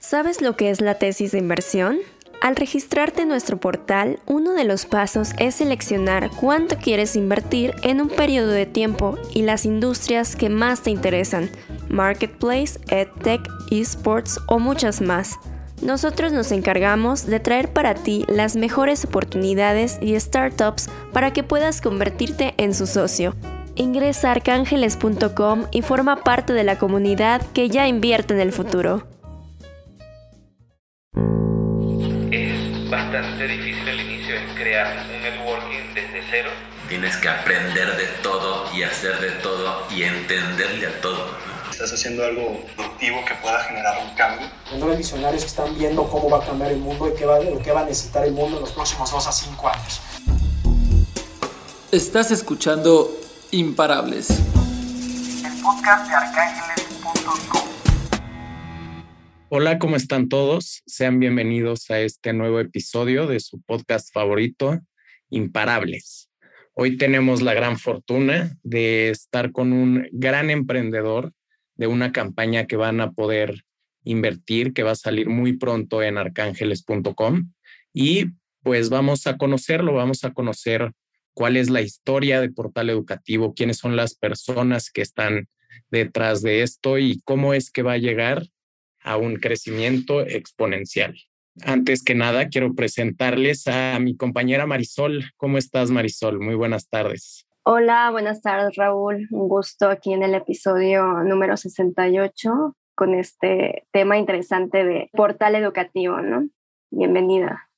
¿Sabes lo que es la tesis de inversión? Al registrarte en nuestro portal, uno de los pasos es seleccionar cuánto quieres invertir en un periodo de tiempo y las industrias que más te interesan, marketplace, edtech, esports o muchas más. Nosotros nos encargamos de traer para ti las mejores oportunidades y startups para que puedas convertirte en su socio. Ingresa a arcángeles.com y forma parte de la comunidad que ya invierte en el futuro. Inicio, es crear un networking desde cero. Tienes que aprender de todo y hacer de todo y entenderle a todo. Estás haciendo algo productivo que pueda generar un cambio. Los visionarios que están viendo cómo va a cambiar el mundo y qué va, qué va a necesitar el mundo en los próximos 2 a 5 años. Estás escuchando Imparables. El podcast de arcángeles.com. Hola, ¿cómo están todos? Sean bienvenidos a este nuevo episodio de su podcast favorito, Imparables. Hoy tenemos la gran fortuna de estar con un gran emprendedor de una campaña que van a poder invertir, que va a salir muy pronto en arcángeles.com. Y pues vamos a conocerlo, vamos a conocer cuál es la historia de Portal Educativo, quiénes son las personas que están detrás de esto y cómo es que va a llegar a un crecimiento exponencial. Antes que nada, quiero presentarles a mi compañera Marisol. ¿Cómo estás, Marisol? Muy buenas tardes. Hola, buenas tardes, Raúl. Un gusto aquí en el episodio número 68 con este tema interesante de portal educativo, ¿no? Bienvenida.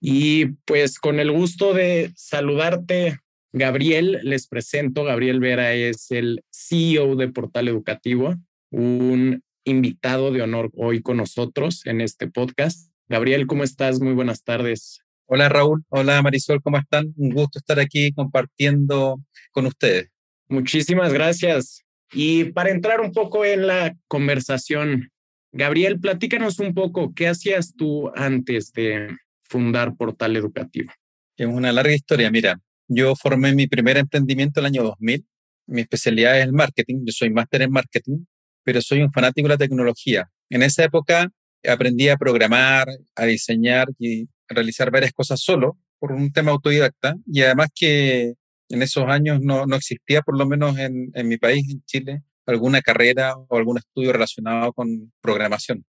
Y pues con el gusto de saludarte, Gabriel, les presento. Gabriel Vera es el CEO de Portal Educativo, un invitado de honor hoy con nosotros en este podcast. Gabriel, ¿cómo estás? Muy buenas tardes. Hola Raúl, hola Marisol, ¿cómo están? Un gusto estar aquí compartiendo con ustedes. Muchísimas gracias. Y para entrar un poco en la conversación, Gabriel, platícanos un poco, ¿qué hacías tú antes de, fundar Portal Educativo? Es una larga historia. Mira, yo formé mi primer emprendimiento el año 2000. Mi especialidad es el marketing. Yo soy máster en marketing, pero soy un fanático de la tecnología. En esa época aprendí a programar, a diseñar y realizar varias cosas solo por un tema autodidacta. Y además que en esos años no, existía, por lo menos en, en mi país, en Chile, alguna carrera o algún estudio relacionado con programación.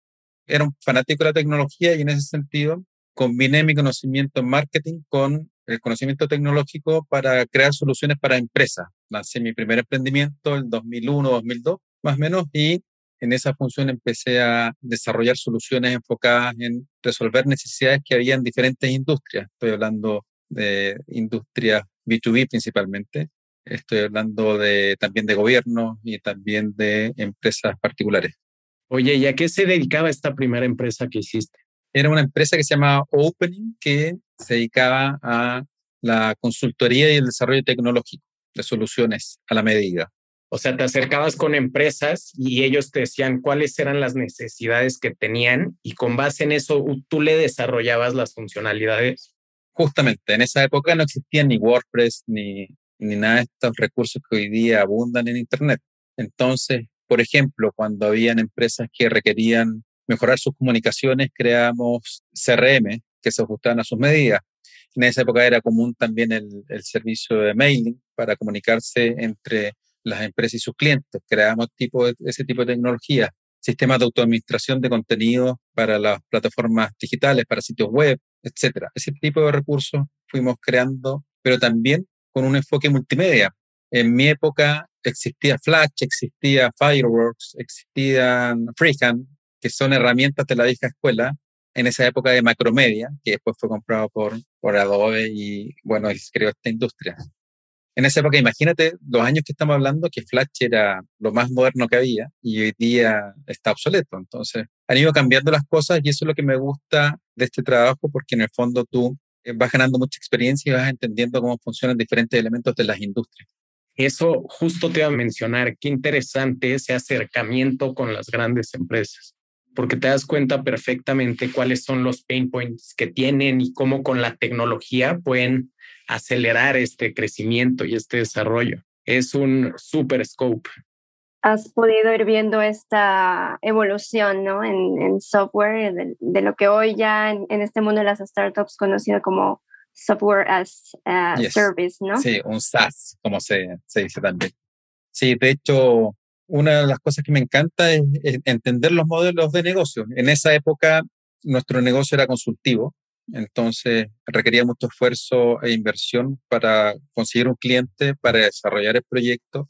Era un fanático de la tecnología y en ese sentido combiné mi conocimiento en marketing con el conocimiento tecnológico para crear soluciones para empresas. Lancé mi primer emprendimiento en 2001, 2002, más o menos, y en esa función empecé a desarrollar soluciones enfocadas en resolver necesidades que había en diferentes industrias. Estoy hablando de industrias B2B principalmente. Estoy hablando de, también de gobierno y también de empresas particulares. Oye, ¿y a qué se dedicaba esta primera empresa que hiciste? era una empresa que se llamaba Opening, que se dedicaba a la consultoría y el desarrollo tecnológico de soluciones a la medida. O sea, te acercabas con empresas y ellos te decían cuáles eran las necesidades que tenían y con base en eso tú le desarrollabas las funcionalidades. Justamente, en esa época no existía ni WordPress ni, ni nada de estos recursos que hoy día abundan en Internet. Entonces, por ejemplo, cuando habían empresas que requerían mejorar sus comunicaciones, creamos CRM que se ajustaban a sus medidas. En esa época era común también el, servicio de mailing para comunicarse entre las empresas y sus clientes. Creamos tipo ese tipo de tecnología, sistemas de autoadministración de contenido para las plataformas digitales, para sitios web, etcétera. Ese tipo de recursos fuimos creando, pero también con un enfoque multimedia. En mi época existía Flash, existía Fireworks, existían Freehand, que son herramientas de la vieja escuela en esa época de Macromedia, que después fue comprado por, por Adobe y, bueno, creó esta industria. En esa época, imagínate los años que estamos hablando, que Flash era lo más moderno que había y hoy día está obsoleto. Entonces, han ido cambiando las cosas y eso es lo que me gusta de este trabajo, porque en el fondo tú eh, vas ganando mucha experiencia y vas entendiendo cómo funcionan diferentes elementos de las industrias. Eso justo te iba a mencionar, qué interesante ese acercamiento con las grandes empresas porque te das cuenta perfectamente cuáles son los pain points que tienen y cómo con la tecnología pueden acelerar este crecimiento y este desarrollo. Es un super scope. has podido ir viendo esta evolución ¿no? en, software, de, lo que hoy ya en, este mundo de las startups conocido como software as a service, ¿no? Sí, un SaaS, como se, se dice también. Sí, de hecho, una de las cosas que me encanta es, entender los modelos de negocio. En esa época, nuestro negocio era consultivo, entonces requería mucho esfuerzo e inversión para conseguir un cliente, para desarrollar el proyecto.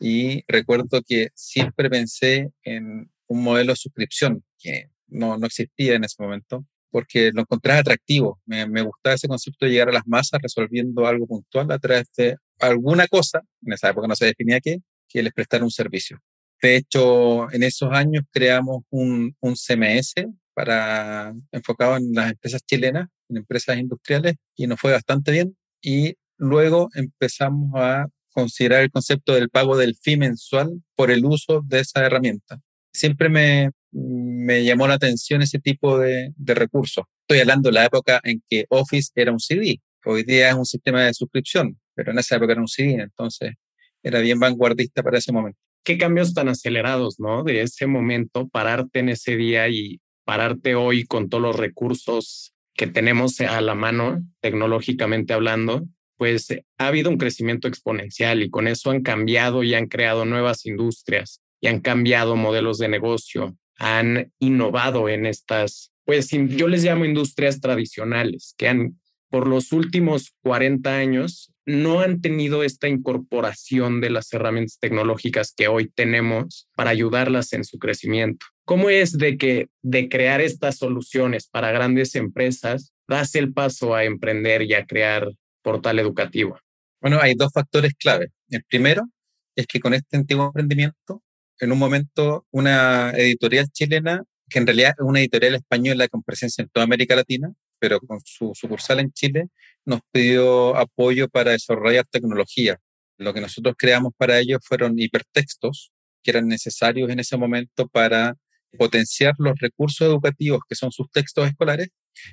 Y recuerdo que siempre pensé en un modelo de suscripción que no, no existía en ese momento, porque lo encontré atractivo. Me, me, gustaba ese concepto de llegar a las masas resolviendo algo puntual a través de alguna cosa, en esa época no se definía qué, que les prestara un servicio. De hecho, en esos años creamos un, un CMS para, enfocado en las empresas chilenas, en empresas industriales, y nos fue bastante bien. Y luego empezamos a considerar el concepto del pago del fee mensual por el uso de esa herramienta. Siempre me, me llamó la atención ese tipo de, de recursos. Estoy hablando de la época en que Office era un CD. Hoy día es un sistema de suscripción, pero en esa época era un CD. Entonces, era bien vanguardista para ese momento. Qué cambios tan acelerados, ¿no? De ese momento, pararte en ese día y pararte hoy con todos los recursos que tenemos a la mano, tecnológicamente hablando, pues ha habido un crecimiento exponencial y con eso han cambiado y han creado nuevas industrias y han cambiado modelos de negocio, han innovado en estas, pues yo les llamo industrias tradicionales, que han por los últimos 40 años no han tenido esta incorporación de las herramientas tecnológicas que hoy tenemos para ayudarlas en su crecimiento. ¿Cómo es de que de crear estas soluciones para grandes empresas das el paso a emprender y a crear portal educativo? Bueno, hay dos factores clave. El primero es que con este antiguo emprendimiento, en un momento una editorial chilena, que en realidad es una editorial española con presencia en toda América Latina, pero con su sucursal en Chile, nos pidió apoyo para desarrollar tecnología. Lo que nosotros creamos para ellos fueron hipertextos que eran necesarios en ese momento para potenciar los recursos educativos que son sus textos escolares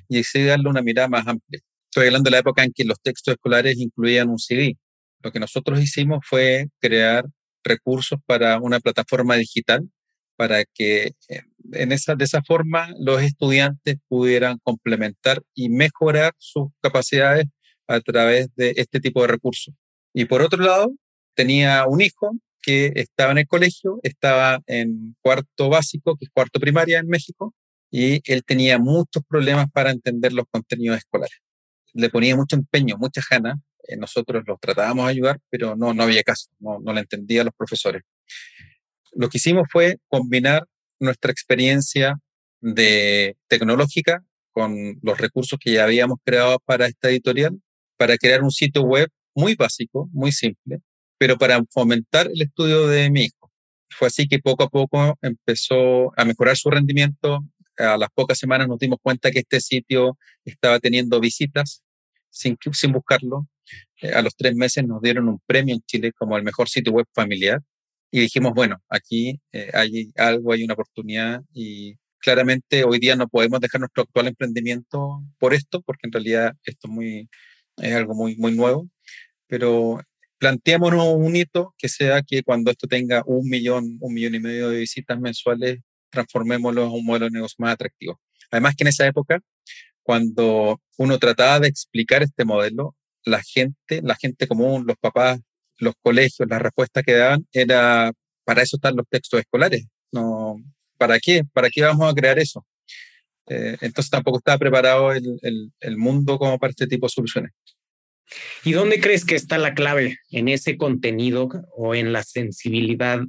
y así darle una mirada más amplia. Estoy hablando de la época en que los textos escolares incluían un CD. Lo que nosotros hicimos fue crear recursos para una plataforma digital para que eh, en esa, de esa forma los estudiantes pudieran complementar y mejorar sus capacidades a través de este tipo de recursos. Y por otro lado, tenía un hijo que estaba en el colegio, estaba en cuarto básico, que es cuarto primaria en México, y él tenía muchos problemas para entender los contenidos escolares. Le ponía mucho empeño, mucha ganas. Eh, nosotros los tratábamos de ayudar, pero no, no había caso, no, no le entendía a los profesores lo que hicimos fue combinar nuestra experiencia de tecnológica con los recursos que ya habíamos creado para esta editorial, para crear un sitio web muy básico, muy simple, pero para fomentar el estudio de mi hijo. Fue así que poco a poco empezó a mejorar su rendimiento. A las pocas semanas nos dimos cuenta que este sitio estaba teniendo visitas sin, sin buscarlo. Eh, a los tres meses nos dieron un premio en Chile como el mejor sitio web familiar y dijimos, bueno, aquí eh, hay algo, hay una oportunidad y claramente hoy día no podemos dejar nuestro actual emprendimiento por esto, porque en realidad esto es, muy, es algo muy, muy nuevo, pero planteémonos un hito que sea que cuando esto tenga un millón, un millón y medio de visitas mensuales, transformémoslo en un modelo de negocio más atractivo. Además que en esa época, cuando uno trataba de explicar este modelo, la gente, la gente común, los papás, los colegios, la respuesta que daban era, para eso están los textos escolares. No, ¿Para qué? ¿Para qué vamos a crear eso? Eh, entonces tampoco estaba preparado el, el, el mundo como para este tipo de soluciones. ¿Y dónde crees que está la clave? ¿En ese contenido o en la sensibilidad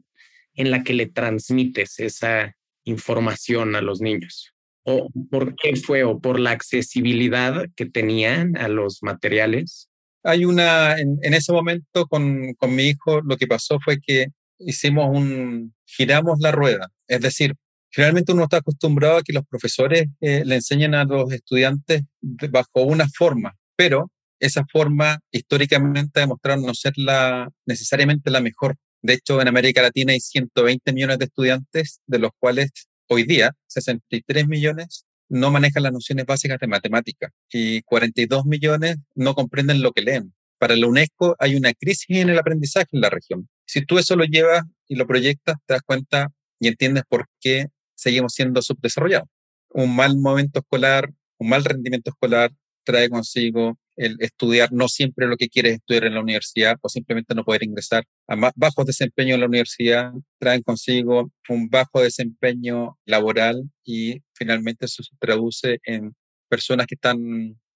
en la que le transmites esa información a los niños? ¿O por qué fue? ¿O por la accesibilidad que tenían a los materiales? Hay una, en, ese momento con, con, mi hijo lo que pasó fue que hicimos un, giramos la rueda. Es decir, generalmente uno está acostumbrado a que los profesores eh, le enseñen a los estudiantes bajo una forma, pero esa forma históricamente ha demostrado no ser la, necesariamente la mejor. De hecho, en América Latina hay 120 millones de estudiantes, de los cuales hoy día 63 millones no manejan las nociones básicas de matemática y 42 millones no comprenden lo que leen. Para la UNESCO hay una crisis en el aprendizaje en la región. Si tú eso lo llevas y lo proyectas, te das cuenta y entiendes por qué seguimos siendo subdesarrollados. Un mal momento escolar, un mal rendimiento escolar trae consigo el estudiar no siempre lo que quieres estudiar en la universidad o simplemente no poder ingresar a más bajos desempeño en la universidad, traen consigo un bajo desempeño laboral y finalmente eso se traduce en personas que están,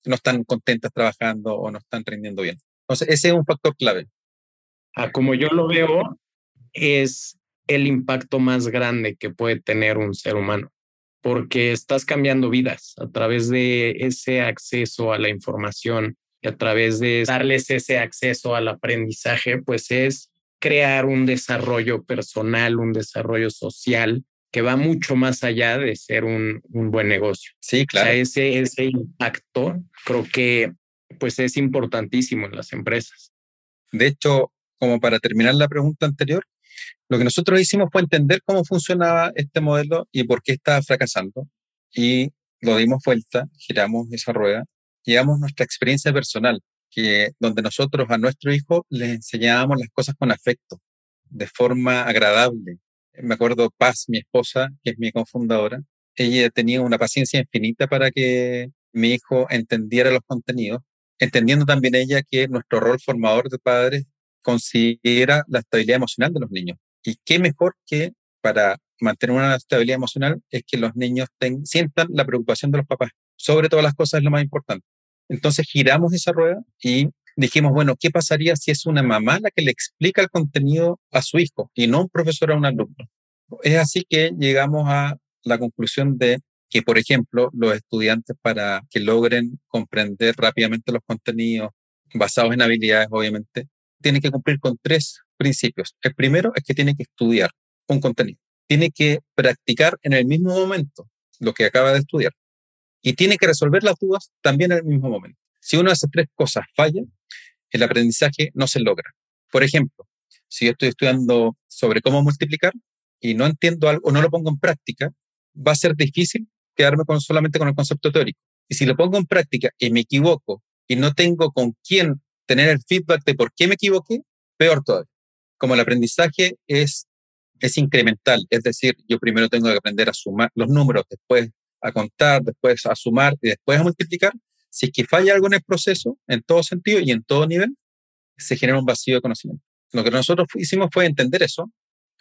no están contentas trabajando o no están rindiendo bien. Entonces, ese es un factor clave. Ah, como yo lo veo, es el impacto más grande que puede tener un ser humano, porque estás cambiando vidas a través de ese acceso a la información y a través de darles ese acceso al aprendizaje, pues es crear un desarrollo personal, un desarrollo social que va mucho más allá de ser un, un buen negocio. Sí, claro. O sea, ese, ese impacto creo que pues es importantísimo en las empresas. De hecho, como para terminar la pregunta anterior, lo que nosotros hicimos fue entender cómo funcionaba este modelo y por qué estaba fracasando. Y lo dimos vuelta, giramos esa rueda, llegamos nuestra experiencia personal, que donde nosotros a nuestro hijo les enseñábamos las cosas con afecto, de forma agradable. Me acuerdo Paz, mi esposa, que es mi cofundadora, ella tenía una paciencia infinita para que mi hijo entendiera los contenidos, entendiendo también ella que nuestro rol formador de padres considera la estabilidad emocional de los niños. Y qué mejor que para mantener una estabilidad emocional es que los niños sientan la preocupación de los papás. Sobre todas las cosas es lo más importante. Entonces giramos esa rueda y dijimos, bueno, ¿qué pasaría si es una mamá la que le explica el contenido a su hijo y no un profesor a un alumno? Es así que llegamos a la conclusión de que, por ejemplo, los estudiantes para que logren comprender rápidamente los contenidos basados en habilidades, obviamente, tienen que cumplir con tres principios. El primero es que tiene que estudiar un contenido. Tiene que practicar en el mismo momento lo que acaba de estudiar. Y tiene que resolver las dudas también en el mismo momento. Si una de esas tres cosas falla, el aprendizaje no se logra. Por ejemplo, si yo estoy estudiando sobre cómo multiplicar y no entiendo algo o no lo pongo en práctica, va a ser difícil quedarme con, solamente con el concepto teórico. Y si lo pongo en práctica y me equivoco y no tengo con quién tener el feedback de por qué me equivoqué, peor todavía. Como el aprendizaje es, es incremental, es decir, yo primero tengo que aprender a sumar los números, después a contar, después a sumar y después a multiplicar. Si es que falla algo en el proceso, en todo sentido y en todo nivel, se genera un vacío de conocimiento. Lo que nosotros hicimos fue entender eso,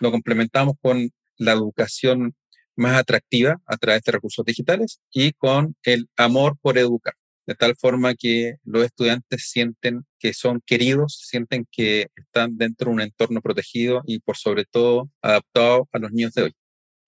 lo complementamos con la educación más atractiva a través de recursos digitales y con el amor por educar, de tal forma que los estudiantes sienten que son queridos, sienten que están dentro de un entorno protegido y por sobre todo adaptado a los niños de hoy.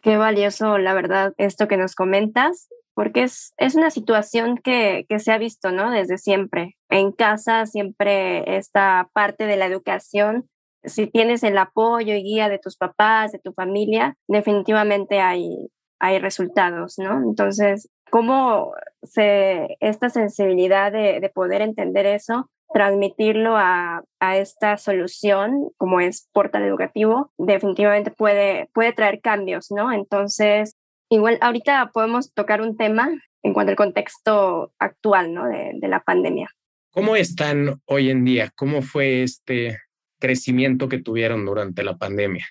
Qué valioso, la verdad, esto que nos comentas, porque es, es una situación que, que se ha visto, ¿no? Desde siempre. En casa siempre esta parte de la educación si tienes el apoyo y guía de tus papás, de tu familia, definitivamente hay, hay resultados, ¿no? Entonces, ¿cómo se, esta sensibilidad de, de poder entender eso, transmitirlo a, a, esta solución, como es portal educativo, definitivamente puede, puede traer cambios, ¿no? Entonces, igual ahorita podemos tocar un tema en cuanto al contexto actual, ¿no? De, de la pandemia. ¿Cómo están hoy en día? ¿Cómo fue este crecimiento que tuvieron durante la pandemia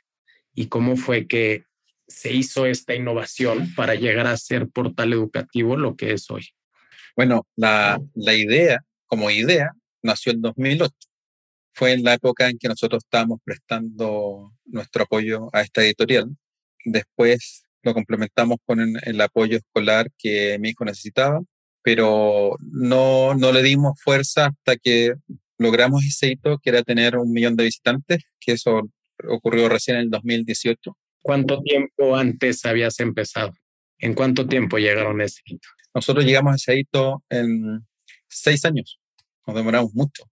y cómo fue que se hizo esta innovación para llegar a ser portal educativo lo que es hoy. Bueno, la, la idea, como idea, nació en 2008. Fue en la época en que nosotros estábamos prestando nuestro apoyo a esta editorial. Después lo complementamos con el, apoyo escolar que mi hijo necesitaba, pero no, no le dimos fuerza hasta que logramos ese hito, que era tener un millón de visitantes, que eso ocurrió recién en el 2018. ¿Cuánto tiempo antes habías empezado? ¿En cuánto tiempo llegaron a ese hito? Nosotros llegamos a ese hito en seis años, nos demoramos mucho,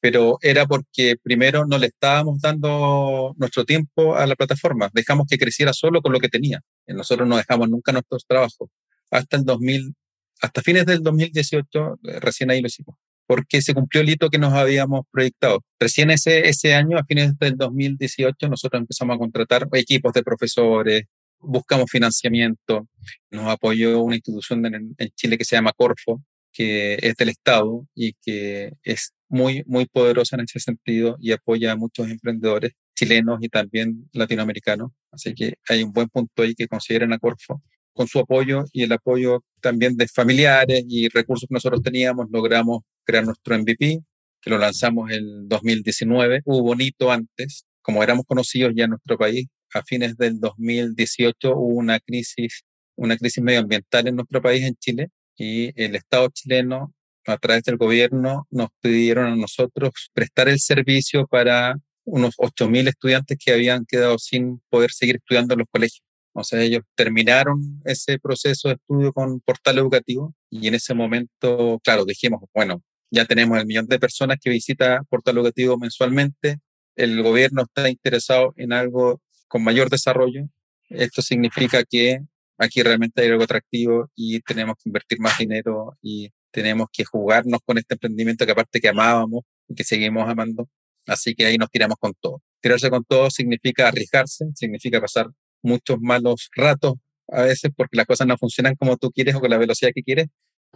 pero era porque primero no le estábamos dando nuestro tiempo a la plataforma, dejamos que creciera solo con lo que tenía. Nosotros no dejamos nunca nuestros trabajos. Hasta el 2000, hasta fines del 2018, recién ahí lo hicimos porque se cumplió el hito que nos habíamos proyectado. Recién ese, ese año, a fines del 2018, nosotros empezamos a contratar equipos de profesores, buscamos financiamiento, nos apoyó una institución en, en Chile que se llama Corfo, que es del Estado y que es muy, muy poderosa en ese sentido y apoya a muchos emprendedores chilenos y también latinoamericanos. Así que hay un buen punto ahí que consideren a Corfo. Con su apoyo y el apoyo también de familiares y recursos que nosotros teníamos, logramos crear nuestro MVP, que lo lanzamos en 2019. Hubo bonito antes, como éramos conocidos ya en nuestro país, a fines del 2018 hubo una crisis, una crisis medioambiental en nuestro país, en Chile, y el Estado chileno, a través del gobierno, nos pidieron a nosotros prestar el servicio para unos 8.000 estudiantes que habían quedado sin poder seguir estudiando en los colegios. O sea, ellos terminaron ese proceso de estudio con portal educativo y en ese momento, claro, dijimos, bueno, ya tenemos el millón de personas que visita portal educativo mensualmente, el gobierno está interesado en algo con mayor desarrollo. Esto significa que aquí realmente hay algo atractivo y tenemos que invertir más dinero y tenemos que jugarnos con este emprendimiento que aparte que amábamos y que seguimos amando. Así que ahí nos tiramos con todo. Tirarse con todo significa arriesgarse, significa pasar muchos malos ratos a veces porque las cosas no funcionan como tú quieres o con la velocidad que quieres,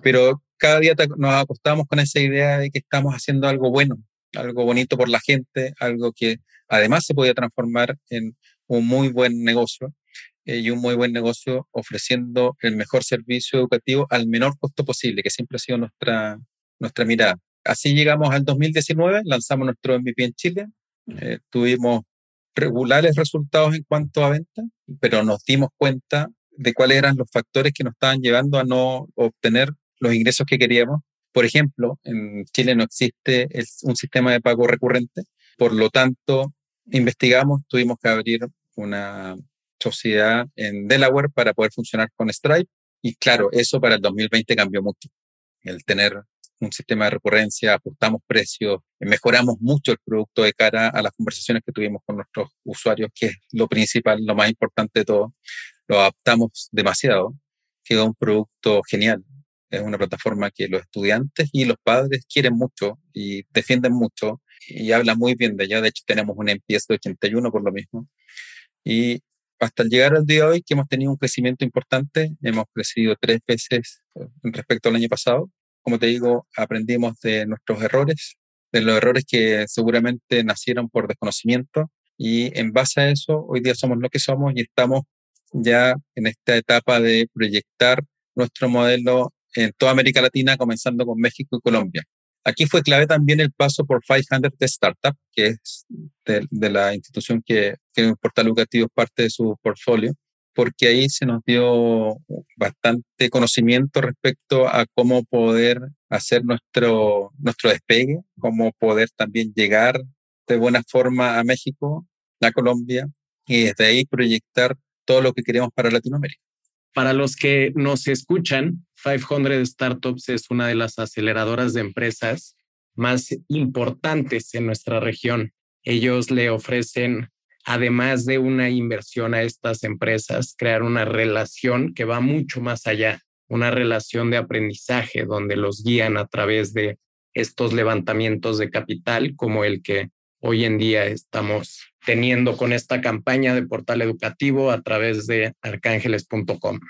pero cada día nos acostamos con esa idea de que estamos haciendo algo bueno, algo bonito por la gente, algo que además se podía transformar en un muy buen negocio y un muy buen negocio ofreciendo el mejor servicio educativo al menor costo posible, que siempre ha sido nuestra, nuestra mirada. Así llegamos al 2019, lanzamos nuestro MVP en Chile, eh, tuvimos regulares resultados en cuanto a venta, pero nos dimos cuenta de cuáles eran los factores que nos estaban llevando a no obtener los ingresos que queríamos. Por ejemplo, en Chile no existe un sistema de pago recurrente, por lo tanto, investigamos, tuvimos que abrir una sociedad en Delaware para poder funcionar con Stripe y claro, eso para el 2020 cambió mucho. El tener un sistema de recurrencia, ajustamos precios, mejoramos mucho el producto de cara a las conversaciones que tuvimos con nuestros usuarios, que es lo principal, lo más importante de todo. Lo adaptamos demasiado, quedó un producto genial. Es una plataforma que los estudiantes y los padres quieren mucho y defienden mucho y habla muy bien de ella. De hecho, tenemos un NPS de 81 por lo mismo. Y hasta llegar al día de hoy, que hemos tenido un crecimiento importante, hemos crecido tres veces eh, respecto al año pasado. Como te digo, aprendimos de nuestros errores, de los errores que seguramente nacieron por desconocimiento y en base a eso, hoy día somos lo que somos y estamos ya en esta etapa de proyectar nuestro modelo en toda América Latina, comenzando con México y Colombia. Aquí fue clave también el paso por 500 de Startup, que es de, la institución que, que un portal educativo es parte de su portfolio, porque ahí se nos dio bastante conocimiento respecto a cómo poder hacer nuestro, nuestro despegue, cómo poder también llegar de buena forma a México, a Colombia, y desde ahí proyectar todo lo que queremos para Latinoamérica. Para los que nos escuchan, 500 Startups es una de las aceleradoras de empresas más importantes en nuestra región. Ellos le ofrecen, además de una inversión a estas empresas, crear una relación que va mucho más allá, una relación de aprendizaje donde los guían a través de estos levantamientos de capital como el que hoy en día estamos teniendo con esta campaña de portal educativo a través de arcángeles.com.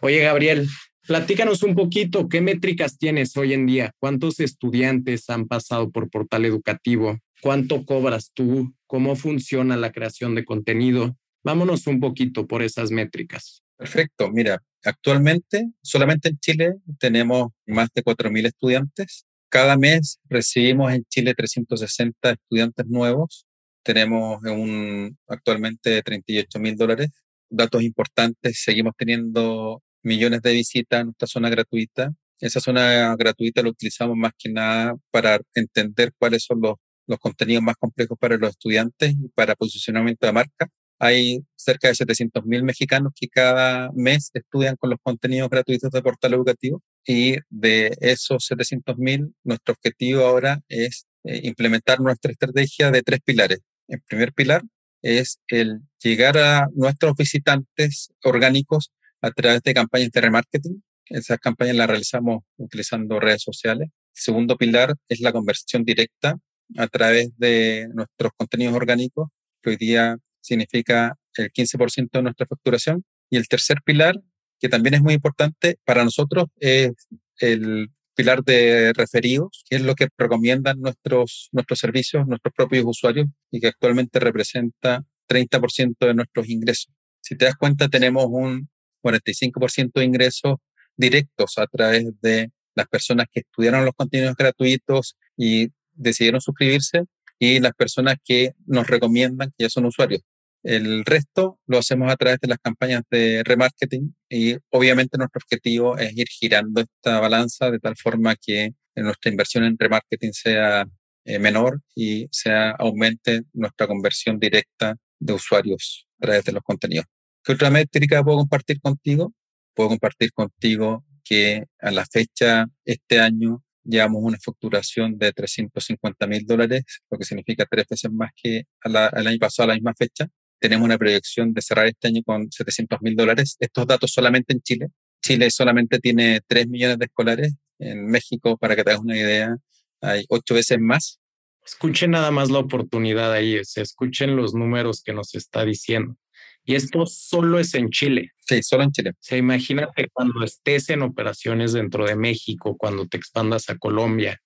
Oye, Gabriel, platícanos un poquito, ¿qué métricas tienes hoy en día? ¿Cuántos estudiantes han pasado por portal educativo? ¿Cuánto cobras tú? ¿Cómo funciona la creación de contenido? Vámonos un poquito por esas métricas. Perfecto, mira, actualmente solamente en Chile tenemos más de 4.000 estudiantes cada mes recibimos en Chile 360 estudiantes nuevos. Tenemos un, actualmente 38 mil dólares. Datos importantes, seguimos teniendo millones de visitas a nuestra zona gratuita. Esa zona gratuita la utilizamos más que nada para entender cuáles son los, los contenidos más complejos para los estudiantes y para posicionamiento de marca. Hay cerca de 700.000 mexicanos que cada mes estudian con los contenidos gratuitos de portal educativo y de esos 700.000, nuestro objetivo ahora es eh, implementar nuestra estrategia de tres pilares. El primer pilar es el llegar a nuestros visitantes orgánicos a través de campañas de remarketing. Esas campañas las realizamos utilizando redes sociales. El segundo pilar es la conversión directa a través de nuestros contenidos orgánicos, que hoy día significa el 15% de nuestra facturación. Y el tercer pilar, que también es muy importante para nosotros, es el pilar de referidos, que es lo que recomiendan nuestros, nuestros servicios, nuestros propios usuarios y que actualmente representa 30% de nuestros ingresos. Si te das cuenta, tenemos un 45% de ingresos directos a través de las personas que estudiaron los contenidos gratuitos y decidieron suscribirse y las personas que nos recomiendan que ya son usuarios. El resto lo hacemos a través de las campañas de remarketing y obviamente nuestro objetivo es ir girando esta balanza de tal forma que nuestra inversión en remarketing sea eh, menor y sea aumente nuestra conversión directa de usuarios a través de los contenidos. ¿Qué otra métrica puedo compartir contigo? Puedo compartir contigo que a la fecha, este año, llevamos una facturación de 350 mil dólares, lo que significa tres veces más que al año pasado a la misma fecha tenemos una proyección de cerrar este año con 700 mil dólares. Estos datos solamente en Chile. Chile solamente tiene 3 millones de escolares. En México, para que te hagas una idea, hay ocho veces más. Escuchen nada más la oportunidad ahí, se escuchen los números que nos está diciendo. Y esto solo es en Chile. Sí, solo en Chile. Se imagina que cuando estés en operaciones dentro de México, cuando te expandas a Colombia,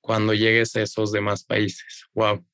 cuando llegues a esos demás países. Wow.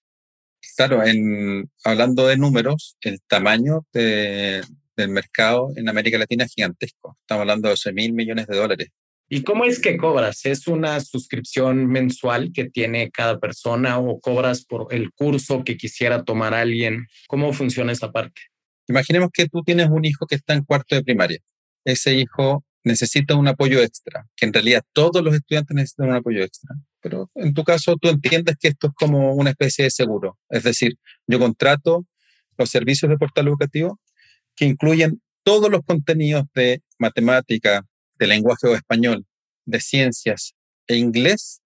Claro, en, hablando de números, el tamaño del mercado en América Latina es gigantesco. Estamos hablando de 12 mil millones de dólares. ¿Y cómo es que cobras? ¿Es una suscripción mensual que tiene cada persona o cobras por el curso que quisiera tomar alguien? ¿Cómo funciona esa parte? Imaginemos que tú tienes un hijo que está en cuarto de primaria. Ese hijo necesita un apoyo extra, que en realidad todos los estudiantes necesitan un apoyo extra. Pero en tu caso tú entiendes que esto es como una especie de seguro. Es decir, yo contrato los servicios de portal educativo que incluyen todos los contenidos de matemática, de lenguaje o español, de ciencias e inglés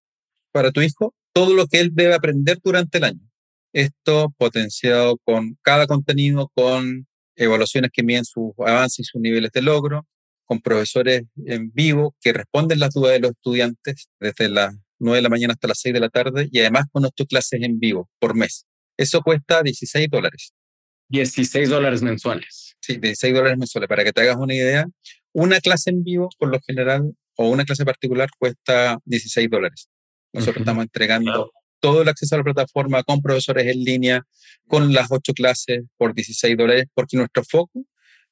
para tu hijo, todo lo que él debe aprender durante el año. Esto potenciado con cada contenido, con evaluaciones que miden sus avances y sus niveles de logro, con profesores en vivo que responden las dudas de los estudiantes desde las 9 de la mañana hasta las 6 de la tarde y además con ocho clases en vivo por mes. Eso cuesta 16 dólares. 16 dólares mensuales. Sí, 16 dólares mensuales. Para que te hagas una idea, una clase en vivo, por lo general, o una clase particular, cuesta 16 dólares. Nosotros estamos entregando todo el acceso a la plataforma con profesores en línea, con las ocho clases por 16 dólares, porque nuestro foco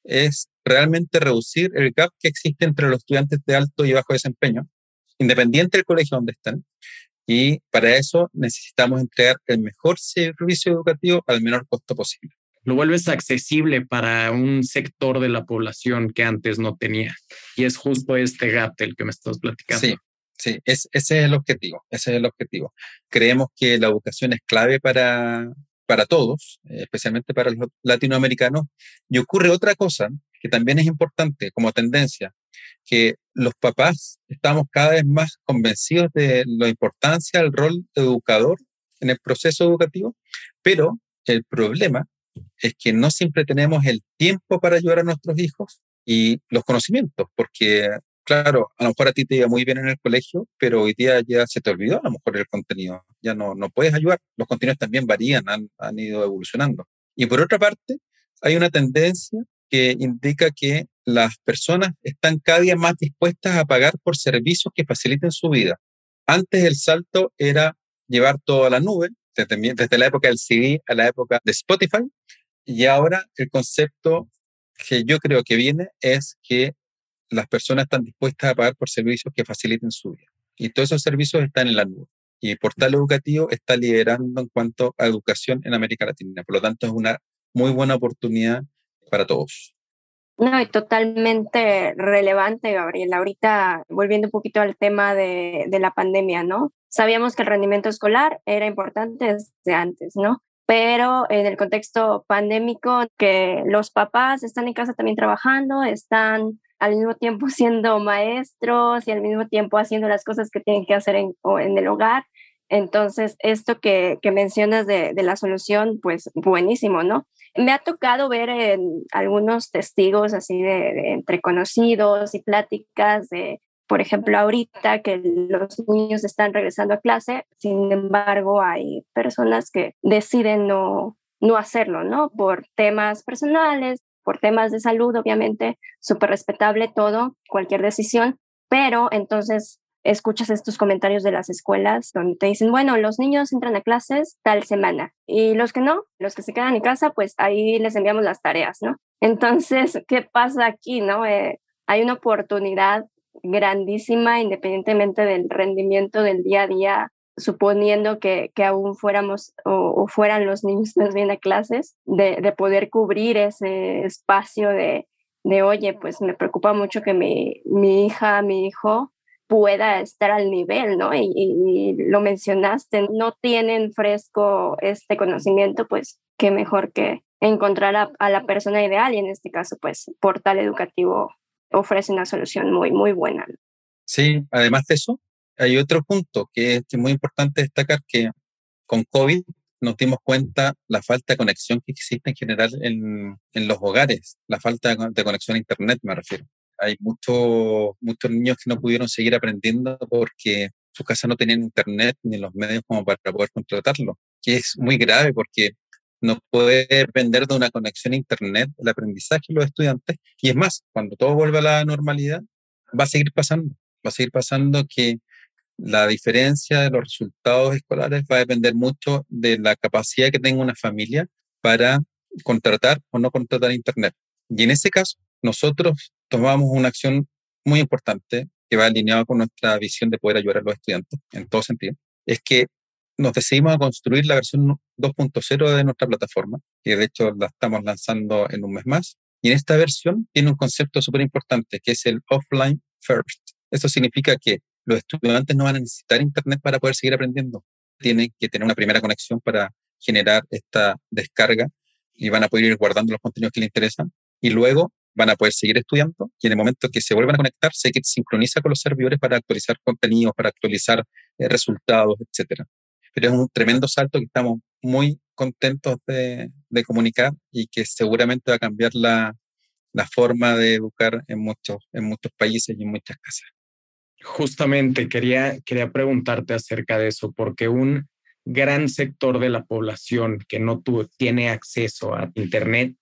es realmente reducir el gap que existe entre los estudiantes de alto y bajo desempeño independiente del colegio donde están. Y para eso necesitamos entregar el mejor servicio educativo al menor costo posible. Lo vuelves accesible para un sector de la población que antes no tenía. Y es justo este gap del que me estás platicando. Sí, sí, ese es el objetivo. Ese es el objetivo. Creemos que la educación es clave para, para todos, especialmente para los latinoamericanos. Y ocurre otra cosa que también es importante como tendencia, que los papás estamos cada vez más convencidos de la importancia del rol educador en el proceso educativo, pero el problema es que no siempre tenemos el tiempo para ayudar a nuestros hijos y los conocimientos, porque claro, a lo mejor a ti te iba muy bien en el colegio, pero hoy día ya se te olvidó a lo mejor el contenido, ya no, no puedes ayudar, los contenidos también varían, han, han ido evolucionando. Y por otra parte, hay una tendencia que indica que las personas están cada día más dispuestas a pagar por servicios que faciliten su vida. Antes el salto era llevar todo a la nube, desde, la época del CD a la época de Spotify, y ahora el concepto que yo creo que viene es que las personas están dispuestas a pagar por servicios que faciliten su vida. Y todos esos servicios están en la nube. Y el portal educativo está liderando en cuanto a educación en América Latina. Por lo tanto, es una muy buena oportunidad para todos. No, y totalmente relevante, Gabriel. Ahorita, volviendo un poquito al tema de, de, la pandemia, ¿no? Sabíamos que el rendimiento escolar era importante desde antes, ¿no? Pero en el contexto pandémico, que los papás están en casa también trabajando, están al mismo tiempo siendo maestros y al mismo tiempo haciendo las cosas que tienen que hacer en, en el hogar. Entonces, esto que, que mencionas de, de la solución, pues buenísimo, ¿no? Me ha tocado ver en algunos testigos así de, entre conocidos y pláticas de, por ejemplo, ahorita que los niños están regresando a clase, sin embargo, hay personas que deciden no, no hacerlo, ¿no? Por temas personales, por temas de salud, obviamente, súper respetable todo, cualquier decisión, pero entonces escuchas estos comentarios de las escuelas donde te dicen, bueno, los niños entran a clases tal semana y los que no, los que se quedan en casa, pues ahí les enviamos las tareas, ¿no? Entonces, ¿qué pasa aquí, no? Eh, hay una oportunidad grandísima independientemente del rendimiento del día a día, suponiendo que, que aún fuéramos o, fueran los niños más bien a clases, de, de poder cubrir ese espacio de, de, oye, pues me preocupa mucho que mi, mi hija, mi hijo pueda estar al nivel, ¿no? Y, lo mencionaste, no tienen fresco este conocimiento, pues qué mejor que encontrar a, a, la persona ideal y en este caso, pues Portal Educativo ofrece una solución muy, muy buena. Sí, además de eso, hay otro punto que es muy importante destacar que con COVID nos dimos cuenta la falta de conexión que existe en general en, en los hogares, la falta de conexión a Internet me refiero. Hay muchos muchos niños que no pudieron seguir aprendiendo porque su casa no tenían Internet ni los medios como para poder contratarlo, que es muy grave porque no puede depender de una conexión a Internet el aprendizaje de los estudiantes. Y es más, cuando todo vuelva a la normalidad, va a seguir pasando. Va a seguir pasando que la diferencia de los resultados escolares va a depender mucho de la capacidad que tenga una familia para contratar o no contratar Internet. Y en ese caso, nosotros tomamos una acción muy importante que va alineada con nuestra visión de poder ayudar a los estudiantes en todo sentido. Es que nos decidimos a construir la versión 2.0 de nuestra plataforma, que de hecho la estamos lanzando en un mes más. Y en esta versión tiene un concepto súper importante, que es el offline first. Eso significa que los estudiantes no van a necesitar Internet para poder seguir aprendiendo. Tienen que tener una primera conexión para generar esta descarga y van a poder ir guardando los contenidos que les interesan. Y luego van a poder seguir estudiando y en el momento que se vuelvan a conectar, se sincroniza con los servidores para actualizar contenidos, para actualizar eh, resultados, etcétera pero es un tremendo salto que estamos muy contentos de, de comunicar y que seguramente va a cambiar la, la, forma de educar en muchos, en muchos países y en muchas casas. Justamente quería, quería preguntarte acerca de eso, porque un gran sector de la población que no tuvo, tiene acceso a Internet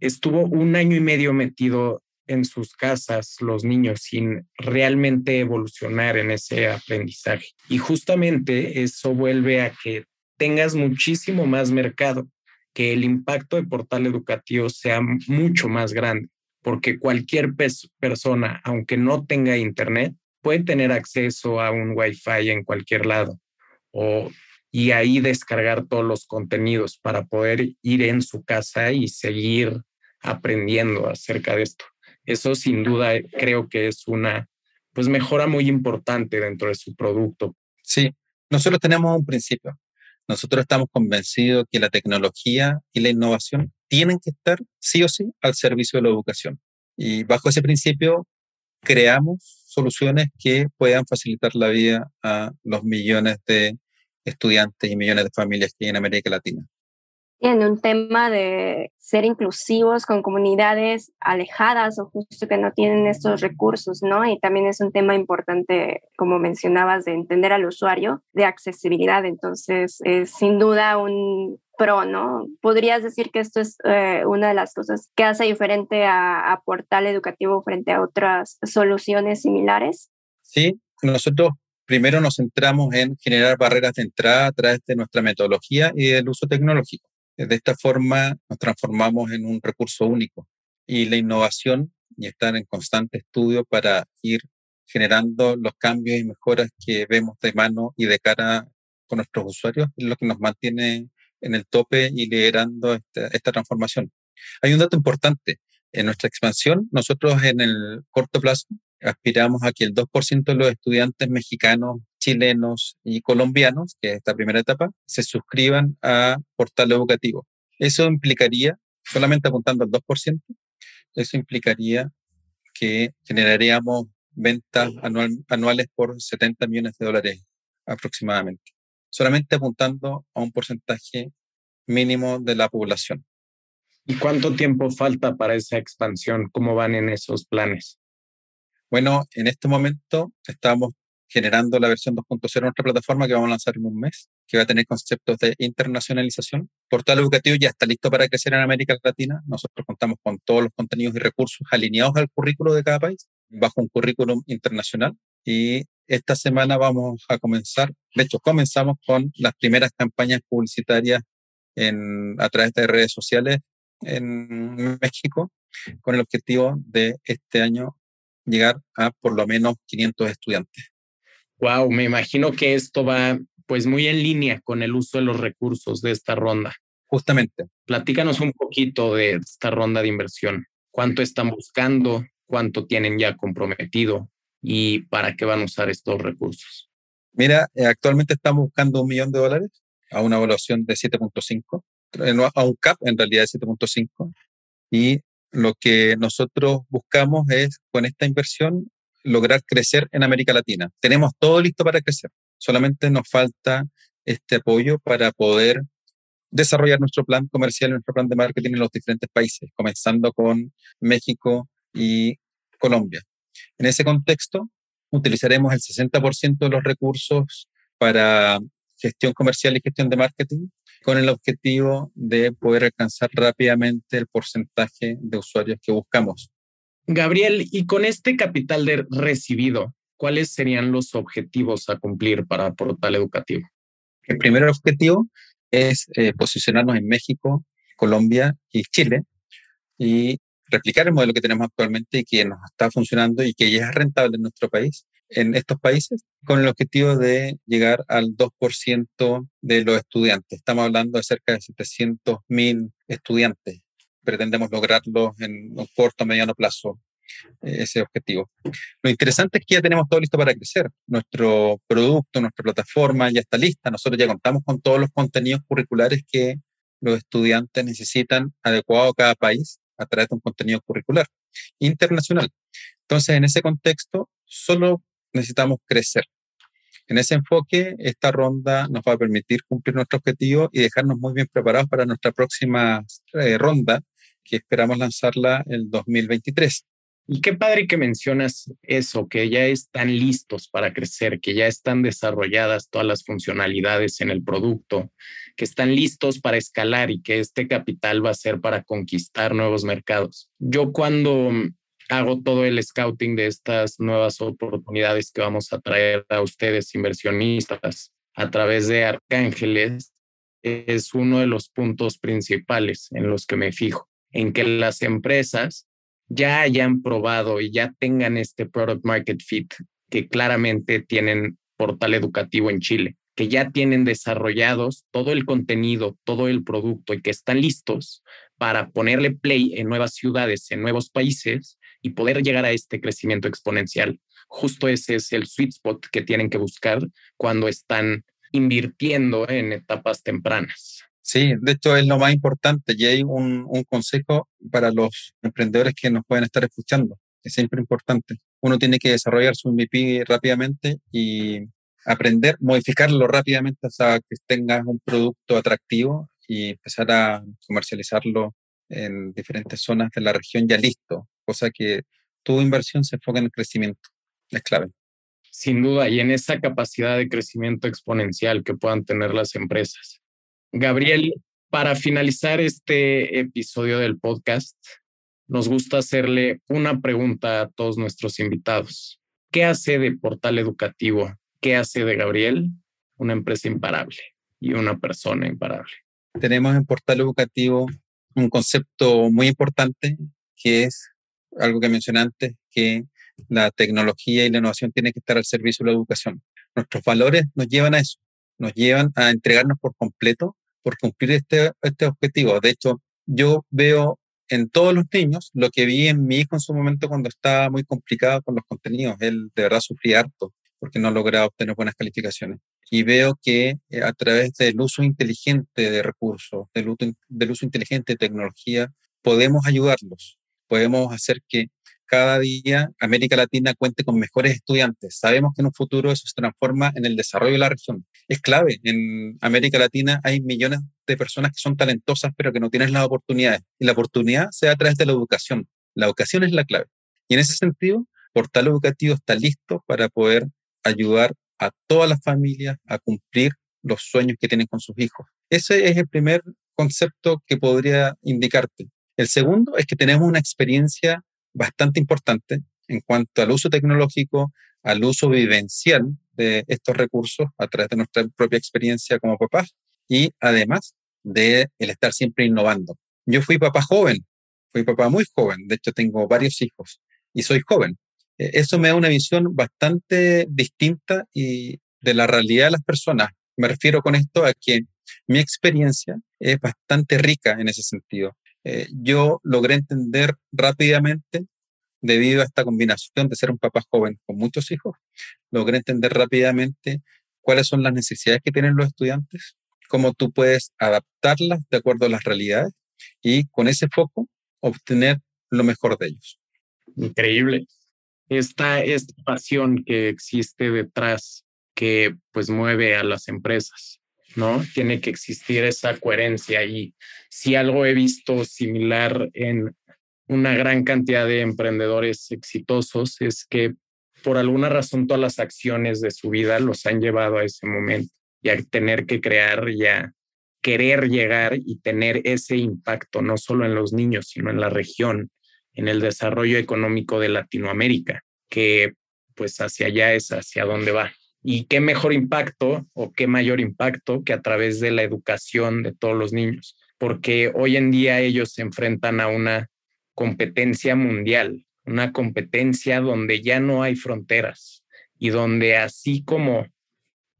estuvo un año y medio metido en sus casas los niños sin realmente evolucionar en ese aprendizaje. Y justamente eso vuelve a que tengas muchísimo más mercado, que el impacto de portal educativo sea mucho más grande, porque cualquier persona, aunque no tenga internet, puede tener acceso a un Wi-Fi en cualquier lado o, y ahí descargar todos los contenidos para poder ir en su casa y seguir aprendiendo acerca de esto. Eso sin duda creo que es una pues mejora muy importante dentro de su producto. Sí, nosotros tenemos un principio. Nosotros estamos convencidos que la tecnología y la innovación tienen que estar sí o sí al servicio de la educación. Y bajo ese principio creamos soluciones que puedan facilitar la vida a los millones de estudiantes y millones de familias que hay en América Latina en un tema de ser inclusivos con comunidades alejadas o justo que no tienen estos recursos, ¿no? Y también es un tema importante, como mencionabas, de entender al usuario, de accesibilidad. Entonces, es sin duda un pro, ¿no? ¿Podrías decir que esto es eh, una de las cosas que hace diferente a, a Portal Educativo frente a otras soluciones similares? Sí, nosotros primero nos centramos en generar barreras de entrada a través de nuestra metodología y del uso tecnológico. De esta forma nos transformamos en un recurso único y la innovación y estar en constante estudio para ir generando los cambios y mejoras que vemos de mano y de cara con nuestros usuarios es lo que nos mantiene en el tope y liderando esta, esta transformación. Hay un dato importante. En nuestra expansión, nosotros en el corto plazo aspiramos a que el 2% de los estudiantes mexicanos chilenos y colombianos, que es esta primera etapa, se suscriban a portal educativo. Eso implicaría, solamente apuntando al 2%, eso implicaría que generaríamos ventas anuales por 70 millones de dólares aproximadamente, solamente apuntando a un porcentaje mínimo de la población. ¿Y cuánto tiempo falta para esa expansión? ¿Cómo van en esos planes? Bueno, en este momento estamos generando la versión 2.0 de nuestra plataforma que vamos a lanzar en un mes, que va a tener conceptos de internacionalización. Portal educativo ya está listo para crecer en América Latina. Nosotros contamos con todos los contenidos y recursos alineados al currículo de cada país, bajo un currículum internacional. Y esta semana vamos a comenzar, de hecho comenzamos con las primeras campañas publicitarias en, a través de redes sociales en México, con el objetivo de este año llegar a por lo menos 500 estudiantes. Wow, me imagino que esto va pues muy en línea con el uso de los recursos de esta ronda. Justamente. Platícanos un poquito de esta ronda de inversión. ¿Cuánto están buscando? ¿Cuánto tienen ya comprometido? ¿Y para qué van a usar estos recursos? Mira, eh, actualmente estamos buscando un millón de dólares a una evaluación de 7.5, eh, a un CAP en realidad de 7.5. Y lo que nosotros buscamos es, con esta inversión, lograr crecer en América Latina. Tenemos todo listo para crecer. Solamente nos falta este apoyo para poder desarrollar nuestro plan comercial, nuestro plan de marketing en los diferentes países, comenzando con México y Colombia. En ese contexto, utilizaremos el 60% de los recursos para gestión comercial y gestión de marketing con el objetivo de poder alcanzar rápidamente el porcentaje de usuarios que buscamos. Gabriel, y con este capital de recibido, ¿cuáles serían los objetivos a cumplir para Portal Educativo? El primer objetivo es eh, posicionarnos en México, Colombia y Chile y replicar el modelo que tenemos actualmente y que nos está funcionando y que ya es rentable en nuestro país, en estos países, con el objetivo de llegar al 2% de los estudiantes. Estamos hablando de cerca de 700 mil estudiantes. Pretendemos lograrlo en un corto, mediano plazo eh, ese objetivo. Lo interesante es que ya tenemos todo listo para crecer. Nuestro producto, nuestra plataforma ya está lista. Nosotros ya contamos con todos los contenidos curriculares que los estudiantes necesitan adecuado a cada país a través de un contenido curricular internacional. Entonces, en ese contexto, solo necesitamos crecer. En ese enfoque, esta ronda nos va a permitir cumplir nuestro objetivo y dejarnos muy bien preparados para nuestra próxima eh, ronda, que esperamos lanzarla el 2023. Y qué padre que mencionas eso, que ya están listos para crecer, que ya están desarrolladas todas las funcionalidades en el producto, que están listos para escalar y que este capital va a ser para conquistar nuevos mercados. Yo cuando hago todo el scouting de estas nuevas oportunidades que vamos a traer a ustedes inversionistas a través de Arcángeles, es uno de los puntos principales en los que me fijo, en que las empresas ya hayan probado y ya tengan este product market fit que claramente tienen portal educativo en Chile, que ya tienen desarrollados todo el contenido, todo el producto y que están listos para ponerle play en nuevas ciudades, en nuevos países y poder llegar a este crecimiento exponencial. Justo ese es el sweet spot que tienen que buscar cuando están invirtiendo en etapas tempranas. Sí, de hecho es lo más importante y hay un, un, consejo para los emprendedores que nos pueden estar escuchando. Es siempre importante. Uno tiene que desarrollar su MVP rápidamente y aprender, modificarlo rápidamente hasta que tengas un producto atractivo y empezar a comercializarlo en diferentes zonas de la región ya listo, cosa que tu inversión se enfoca en el crecimiento. Es clave. Sin duda, y en esa capacidad de crecimiento exponencial que puedan tener las empresas. Gabriel, para finalizar este episodio del podcast, nos gusta hacerle una pregunta a todos nuestros invitados. ¿Qué hace de Portal Educativo? ¿Qué hace de Gabriel una empresa imparable y una persona imparable? Tenemos en Portal Educativo un concepto muy importante que es algo que mencioné antes, que la tecnología y la innovación tienen que estar al servicio de la educación. Nuestros valores nos llevan a eso, nos llevan a entregarnos por completo por cumplir este, este objetivo. De hecho, yo veo en todos los niños lo que vi en mi hijo en su momento cuando estaba muy complicado con los contenidos. Él de verdad sufría harto porque no lograba obtener buenas calificaciones. Y veo que eh, a través del uso inteligente de recursos, del uso, del uso inteligente de tecnología, podemos ayudarlos, podemos hacer que cada día América Latina cuente con mejores estudiantes. Sabemos que en un futuro eso se transforma en el desarrollo de la región. Es clave. En América Latina hay millones de personas que son talentosas pero que no tienen las oportunidades. Y la oportunidad se da a través de la educación. La educación es la clave. Y en ese sentido, Portal Educativo está listo para poder ayudar a todas las familias a cumplir los sueños que tienen con sus hijos. Ese es el primer concepto que podría indicarte. El segundo es que tenemos una experiencia bastante importante en cuanto al uso tecnológico, al uso vivencial de estos recursos a través de nuestra propia experiencia como papás y además de el estar siempre innovando. Yo fui papá joven, fui papá muy joven, de hecho tengo varios hijos y soy joven. E, eso me da una visión bastante distinta y de la realidad de las personas. Me refiero con esto a que mi experiencia es bastante rica en ese sentido. Eh, yo logré entender rápidamente, debido a esta combinación de ser un papá joven con muchos hijos, logré entender rápidamente cuáles son las necesidades que tienen los estudiantes, cómo tú puedes adaptarlas de acuerdo a las realidades y con ese foco obtener lo mejor de ellos. Increíble. Esta, esta pasión que existe detrás que pues mueve a las empresas, ¿no? Tiene que existir esa coherencia y si algo he visto similar en una gran cantidad de emprendedores exitosos es que por alguna razón todas las acciones de su vida los han llevado a ese momento y a tener que crear ya querer llegar y tener ese impacto no solo en los niños, sino en la región, en el desarrollo económico de Latinoamérica, que pues hacia allá es hacia dónde va. Y qué mejor impacto o qué mayor impacto que a través de la educación de todos los niños, porque hoy en día ellos se enfrentan a una competencia mundial, una competencia donde ya no hay fronteras y donde así como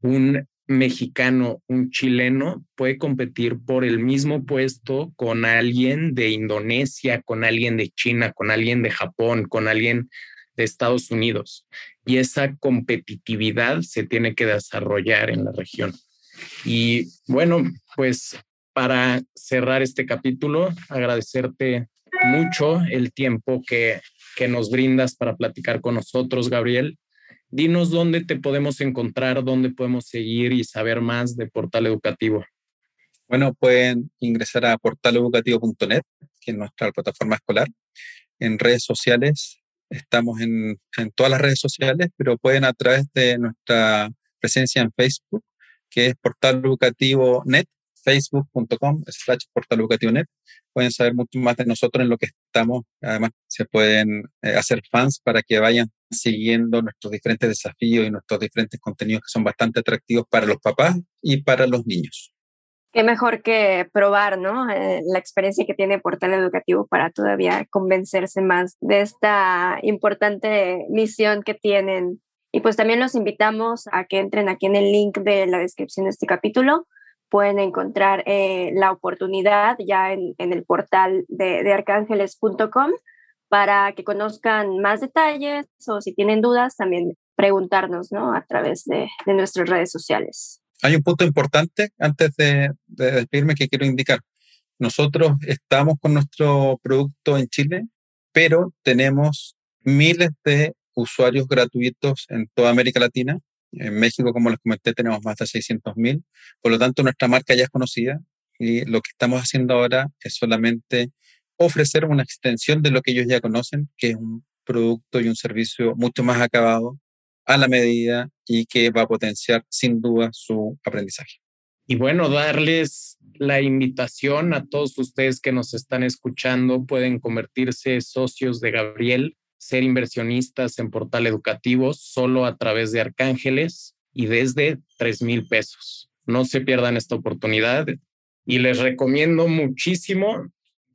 un mexicano, un chileno puede competir por el mismo puesto con alguien de Indonesia, con alguien de China, con alguien de Japón, con alguien de Estados Unidos. Y esa competitividad se tiene que desarrollar en la región. Y bueno, pues para cerrar este capítulo, agradecerte mucho el tiempo que, que nos brindas para platicar con nosotros, Gabriel. Dinos dónde te podemos encontrar, dónde podemos seguir y saber más de Portal Educativo. Bueno, pueden ingresar a portaleducativo.net, que es nuestra plataforma escolar. En redes sociales, estamos en, todas las redes sociales, pero pueden a través de nuestra presencia en Facebook, que es Portal Educativo Net, facebook.com slash portalucativo.net. Pueden saber mucho más de nosotros en lo que estamos. Además, se pueden eh, hacer fans para que vayan siguiendo nuestros diferentes desafíos y nuestros diferentes contenidos que son bastante atractivos para los papás y para los niños. Qué mejor que probar, ¿no? Eh, la experiencia que tiene Portal Educativo para todavía convencerse más de esta importante misión que tienen. Y pues también los invitamos a que entren aquí en el link de la descripción de este capítulo pueden encontrar eh, la oportunidad ya en, el portal de, de arcángeles.com para que conozcan más detalles o si tienen dudas también preguntarnos ¿no? a través de, de nuestras redes sociales. Hay un punto importante antes de, de despedirme que quiero indicar. Nosotros estamos con nuestro producto en Chile, pero tenemos miles de usuarios gratuitos en toda América Latina en México, como les comenté, tenemos más de 600.000. Por lo tanto, nuestra marca ya es conocida y lo que estamos haciendo ahora es solamente ofrecer una extensión de lo que ellos ya conocen, que es un producto y un servicio mucho más acabado a la medida y que va a potenciar sin duda su aprendizaje. Y bueno, darles la invitación a todos ustedes que nos están escuchando, pueden convertirse socios de Gabriel ser inversionistas en portal educativo solo a través de Arcángeles y desde 3 mil pesos. No se pierdan esta oportunidad y les recomiendo muchísimo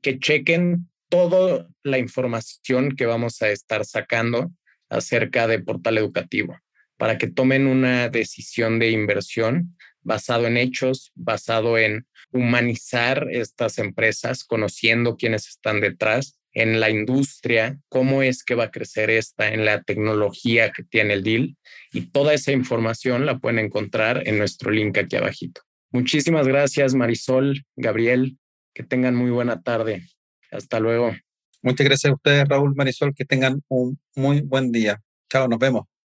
que chequen toda la información que vamos a estar sacando acerca de portal educativo para que tomen una decisión de inversión basado en hechos, basado en humanizar estas empresas, conociendo quiénes están detrás en la industria, cómo es que va a crecer esta, en la tecnología que tiene el deal. Y toda esa información la pueden encontrar en nuestro link aquí abajito. Muchísimas gracias, Marisol, Gabriel. Que tengan muy buena tarde. Hasta luego. Muchas gracias a ustedes, Raúl, Marisol. Que tengan un muy buen día. Chao, nos vemos.